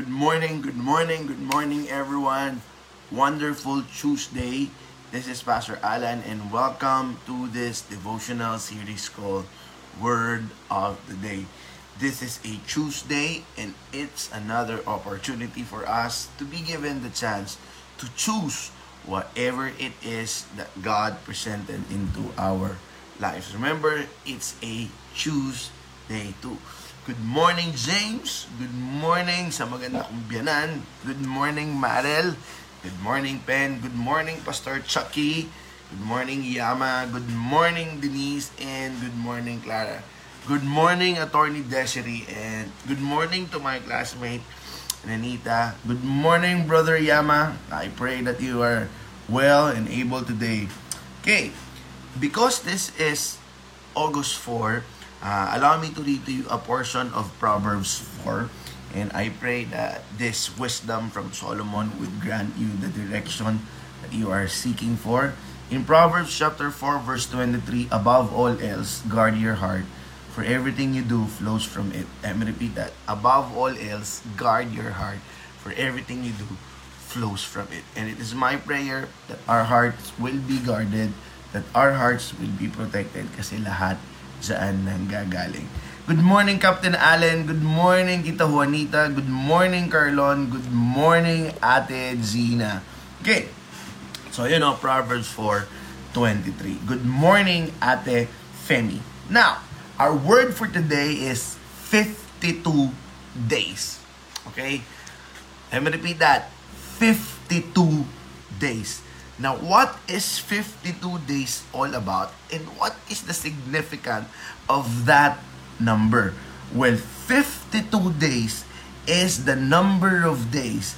Good morning, good morning, good morning, everyone. Wonderful Tuesday. This is Pastor Alan, and welcome to this devotional series called Word of the Day. This is a Tuesday, and it's another opportunity for us to be given the chance to choose whatever it is that God presented into our lives. Remember, it's a Tuesday too. Good morning, James. Good morning sa maganda kong biyanan. Good morning, Marel. Good morning, Pen. Good morning, Pastor Chucky. Good morning, Yama. Good morning, Denise. And good morning, Clara. Good morning, Attorney Desiree. And good morning to my classmate, Nanita. Good morning, Brother Yama. I pray that you are well and able today. Okay, because this is August 4, Uh, allow me to read to you a portion of Proverbs 4. And I pray that this wisdom from Solomon would grant you the direction that you are seeking for. In Proverbs chapter 4 verse 23, above all else, guard your heart, for everything you do flows from it. Let me repeat that. Above all else, guard your heart, for everything you do flows from it. And it is my prayer that our hearts will be guarded, that our hearts will be protected kasi lahat saan nanggagaling. Good morning, Captain Allen. Good morning, Tita Juanita. Good morning, Carlon. Good morning, Ate Zina. Okay. So, you know, Proverbs 4, 23. Good morning, Ate Femi. Now, our word for today is 52 days. Okay? Let me repeat that. 52 days. Now, what is 52 days all about and what is the significance of that number? Well, 52 days is the number of days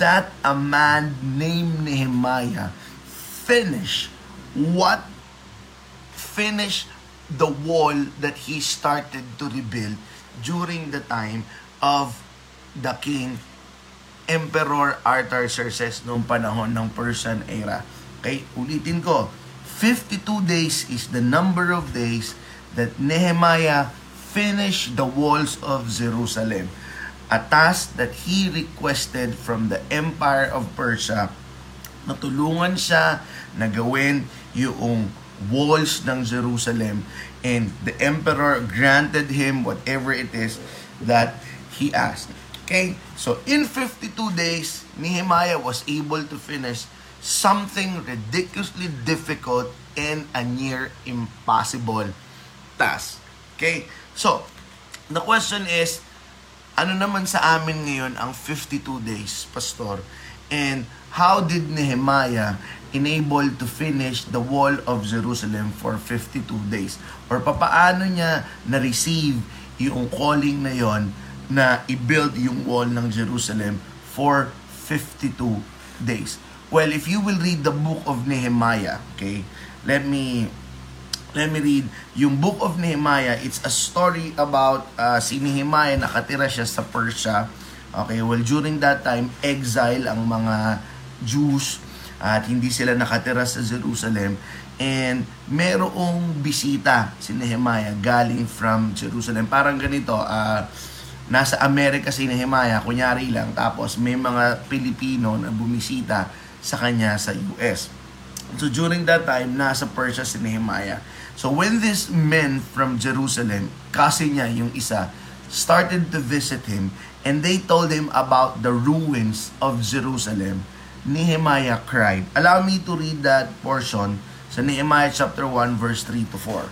that a man named Nehemiah finished what finished the wall that he started to rebuild during the time of the king Emperor Artaxerxes noong panahon ng Persian era. Okay, ulitin ko. 52 days is the number of days that Nehemiah finished the walls of Jerusalem. A task that he requested from the Empire of Persia na tulungan siya na gawin yung walls ng Jerusalem and the emperor granted him whatever it is that he asked. Okay? So, in 52 days, Nehemiah was able to finish something ridiculously difficult and a near impossible task. Okay? So, the question is, ano naman sa amin ngayon ang 52 days, Pastor? And how did Nehemiah enable to finish the wall of Jerusalem for 52 days? Or papaano niya na-receive yung calling na yon na i-build yung wall ng Jerusalem for 52 days. Well, if you will read the book of Nehemiah, okay, let me let me read yung book of Nehemiah. It's a story about uh, si Nehemiah nakatira siya sa Persia. Okay, well during that time exile ang mga Jews at hindi sila nakatira sa Jerusalem and merong bisita si Nehemiah galing from Jerusalem. Parang ganito, uh, nasa Amerika si Nehemiah, kunyari lang, tapos may mga Pilipino na bumisita sa kanya sa US. So during that time, nasa Persia si Nehemiah. So when these men from Jerusalem, kasi niya yung isa, started to visit him, and they told him about the ruins of Jerusalem, Nehemiah cried. Allow me to read that portion sa Nehemiah chapter 1 verse 3 to 4.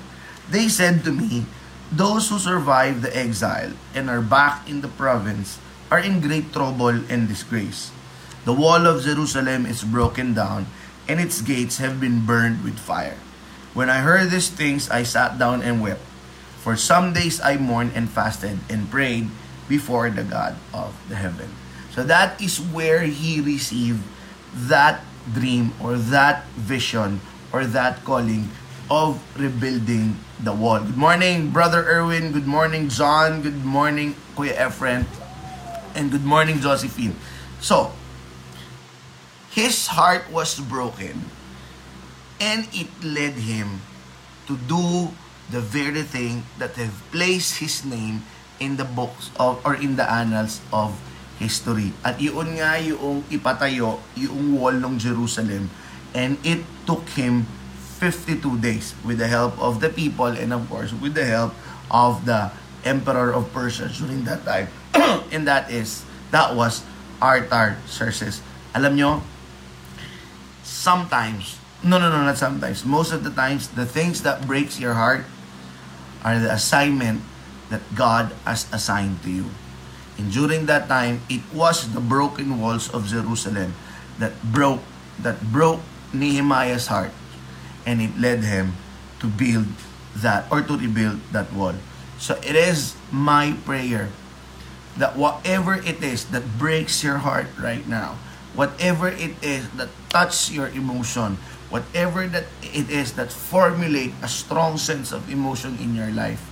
They said to me, Those who survive the exile and are back in the province are in great trouble and disgrace. The wall of Jerusalem is broken down, and its gates have been burned with fire. When I heard these things, I sat down and wept. For some days I mourned and fasted and prayed before the God of the heaven. So that is where he received that dream or that vision or that calling of rebuilding the wall. Good morning, Brother Erwin. Good morning, John. Good morning, Kuya Efren. And good morning, Josephine. So, his heart was broken and it led him to do the very thing that have placed his name in the books of or in the annals of history. At yun nga yung ipatayo, yung wall ng Jerusalem. And it took him 52 days with the help of the people and of course with the help of the emperor of Persia during that time. and that is, that was Artaxerxes. Alam nyo, sometimes, no, no, no, not sometimes, most of the times, the things that breaks your heart are the assignment that God has assigned to you. And during that time, it was the broken walls of Jerusalem that broke, that broke Nehemiah's heart. And it led him to build that, or to rebuild that wall. So it is my prayer that whatever it is that breaks your heart right now, whatever it is that touches your emotion, whatever that it is that formulate a strong sense of emotion in your life,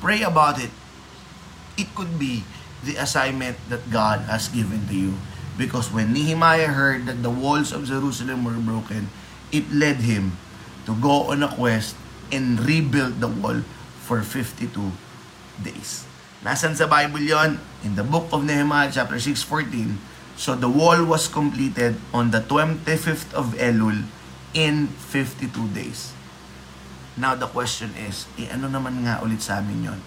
pray about it. It could be the assignment that God has given to you. Because when Nehemiah heard that the walls of Jerusalem were broken, it led him to go on a quest and rebuild the wall for 52 days. Nasaan sa Bible yon? In the book of Nehemiah chapter 6:14. So the wall was completed on the 25th of Elul in 52 days. Now the question is, eh ano naman nga ulit sa amin yon?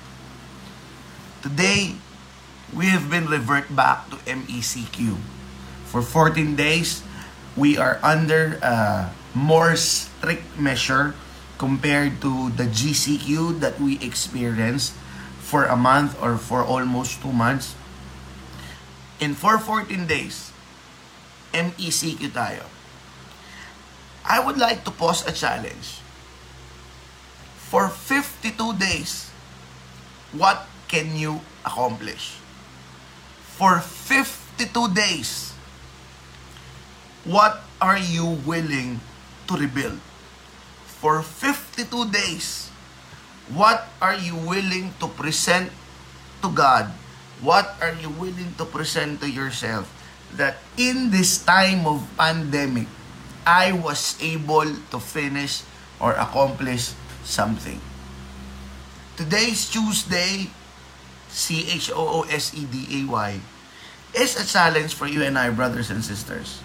Today, we have been revert back to MECQ. For 14 days, we are under a more strict measure compared to the GCQ that we experienced for a month or for almost two months. In for 14 days, MECQ tayo. I would like to pose a challenge. For 52 days, what can you accomplish? For 52 days, what are you willing to rebuild? for 52 days, what are you willing to present to God? What are you willing to present to yourself? That in this time of pandemic, I was able to finish or accomplish something. Today's Tuesday, C-H-O-O-S-E-D-A-Y, is a challenge for you and I, brothers and sisters.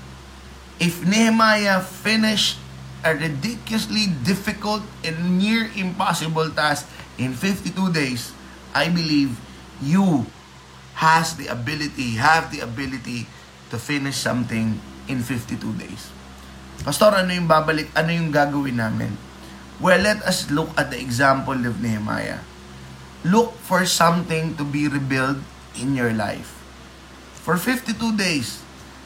If Nehemiah finished a ridiculously difficult and near impossible task in 52 days, I believe you has the ability, have the ability to finish something in 52 days. Pastor, ano yung babalik, ano yung gagawin namin? Well, let us look at the example of Nehemiah. Look for something to be rebuilt in your life. For 52 days,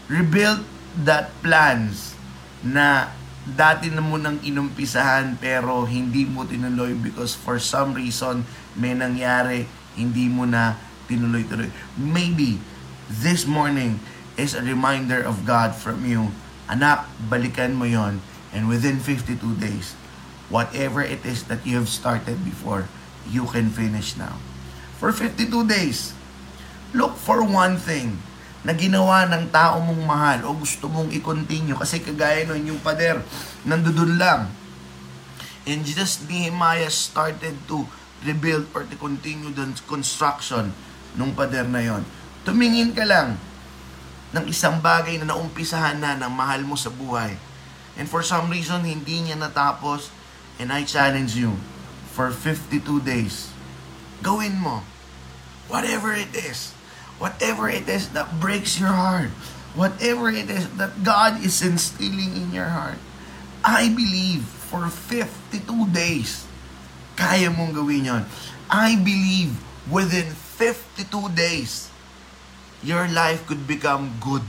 rebuild that plans na dati na mo nang inumpisahan pero hindi mo tinuloy because for some reason may nangyari, hindi mo na tinuloy-tuloy. Maybe this morning is a reminder of God from you. Anak, balikan mo yon and within 52 days, whatever it is that you have started before, you can finish now. For 52 days, look for one thing na ginawa ng tao mong mahal o gusto mong i-continue. Kasi kagaya nun yung pader nandudun lang. And just Nehemiah started to rebuild or to continue the construction nung pader na yon. Tumingin ka lang ng isang bagay na naumpisahan na ng mahal mo sa buhay. And for some reason hindi niya natapos. And I challenge you for 52 days gawin mo whatever it is whatever it is that breaks your heart, whatever it is that God is instilling in your heart, I believe for 52 days, kaya mong gawin yon. I believe within 52 days, your life could become good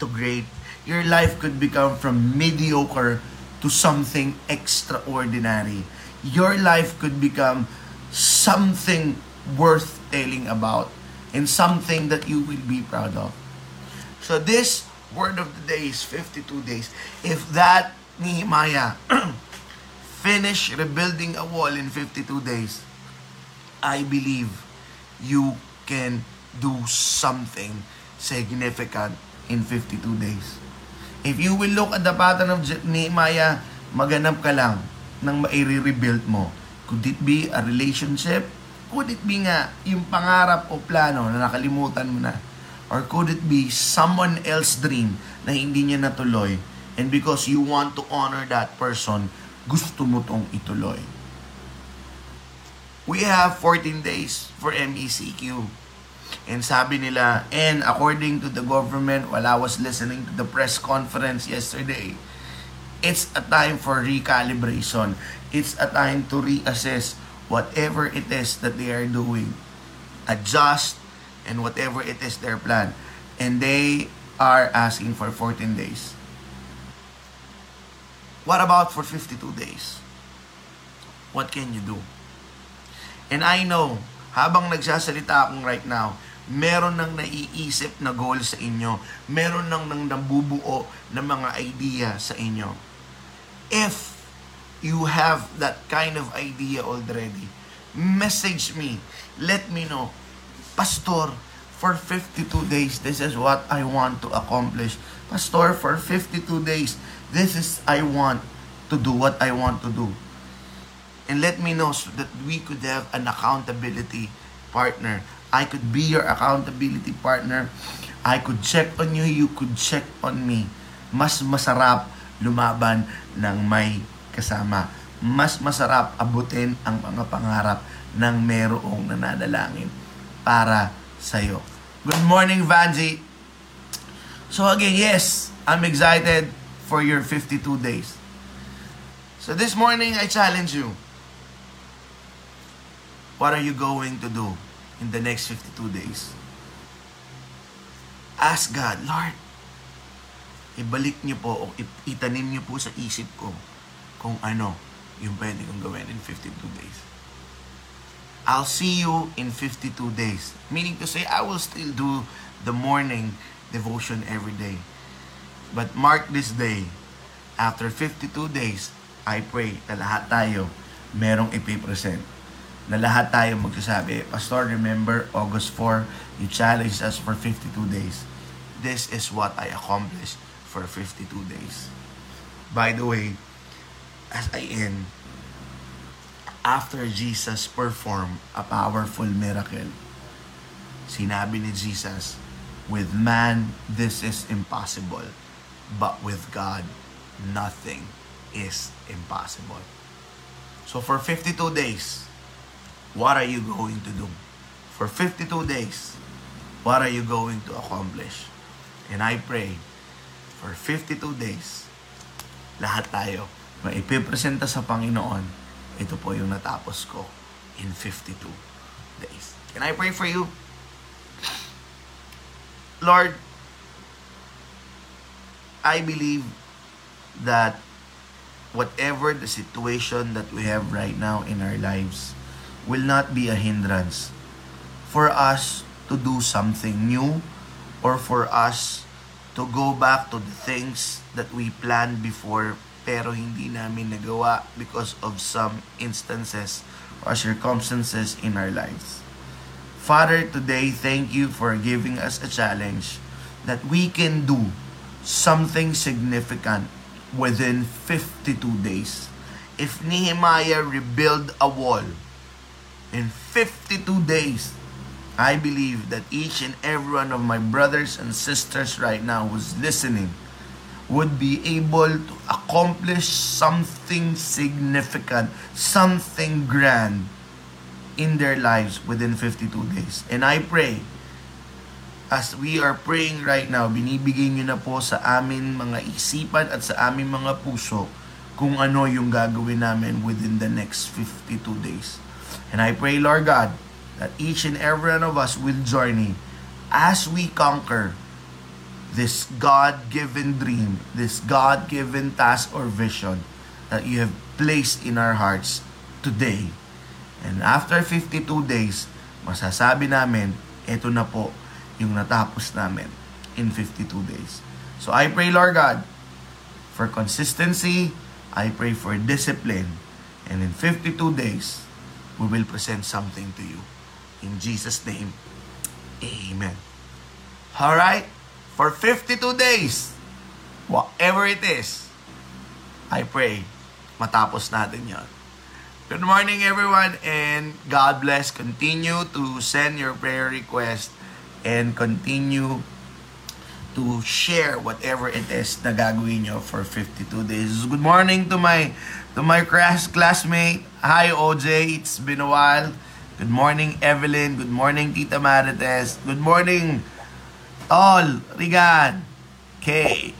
to great. Your life could become from mediocre to something extraordinary. Your life could become something worth telling about and something that you will be proud of. So this word of the day is 52 days. If that Nehemiah finish rebuilding a wall in 52 days, I believe you can do something significant in 52 days. If you will look at the pattern of Nehemiah, maganap ka lang ng maire-rebuild mo. Could it be a relationship? Could it be nga yung pangarap o plano na nakalimutan mo na? Or could it be someone else's dream na hindi niya natuloy? And because you want to honor that person, gusto mo tong ituloy. We have 14 days for MECQ. And sabi nila, and according to the government, while I was listening to the press conference yesterday, it's a time for recalibration. It's a time to reassess whatever it is that they are doing. Adjust and whatever it is their plan. And they are asking for 14 days. What about for 52 days? What can you do? And I know, habang nagsasalita akong right now, meron nang naiisip na goal sa inyo. Meron nang nang nabubuo na mga idea sa inyo. If you have that kind of idea already, message me. Let me know. Pastor, for 52 days, this is what I want to accomplish. Pastor, for 52 days, this is I want to do what I want to do. And let me know so that we could have an accountability partner I could be your accountability partner. I could check on you, you could check on me. Mas masarap lumaban ng may kasama. Mas masarap abutin ang mga pangarap ng merong nananalangin para sa'yo. Good morning, Vanji! So again, yes, I'm excited for your 52 days. So this morning, I challenge you. What are you going to do? in the next 52 days. Ask God, Lord, ibalik niyo po o itanim niyo po sa isip ko kung ano yung pwede kong gawin in 52 days. I'll see you in 52 days. Meaning to say, I will still do the morning devotion every day. But mark this day, after 52 days, I pray na lahat tayo merong ipipresent na lahat tayo magsasabi, Pastor, remember, August 4, you challenged us for 52 days. This is what I accomplished for 52 days. By the way, as I end, after Jesus performed a powerful miracle, sinabi ni Jesus, with man, this is impossible, but with God, nothing is impossible. So for 52 days, What are you going to do? For 52 days, what are you going to accomplish? And I pray, for 52 days, lahat tayo, maipipresenta sa Panginoon, ito po yung natapos ko in 52 days. Can I pray for you? Lord, I believe that whatever the situation that we have right now in our lives, will not be a hindrance for us to do something new or for us to go back to the things that we planned before pero hindi namin nagawa because of some instances or circumstances in our lives. Father, today, thank you for giving us a challenge that we can do something significant within 52 days. If Nehemiah rebuild a wall, in 52 days, I believe that each and every one of my brothers and sisters right now who's listening would be able to accomplish something significant, something grand in their lives within 52 days. And I pray, as we are praying right now, binibigay nyo na po sa amin mga isipan at sa amin mga puso kung ano yung gagawin namin within the next 52 days. And I pray, Lord God, that each and every one of us will journey as we conquer this God-given dream, this God-given task or vision that you have placed in our hearts today. And after 52 days, masasabi namin, ito na po yung natapos namin in 52 days. So I pray, Lord God, for consistency. I pray for discipline. And in 52 days, we will present something to you. In Jesus' name, Amen. Alright? For 52 days, whatever it is, I pray, matapos natin yon. Good morning everyone and God bless. Continue to send your prayer request and continue to share whatever it is na gagawin nyo for 52 days. Good morning to my to my class classmate. Hi OJ, it's been a while. Good morning Evelyn. Good morning Tita Marites. Good morning Tol, Rigan, Kay.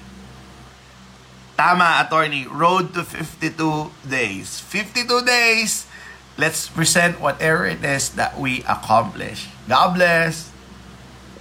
Tama, attorney. Road to 52 days. 52 days. Let's present whatever it is that we accomplish. God bless.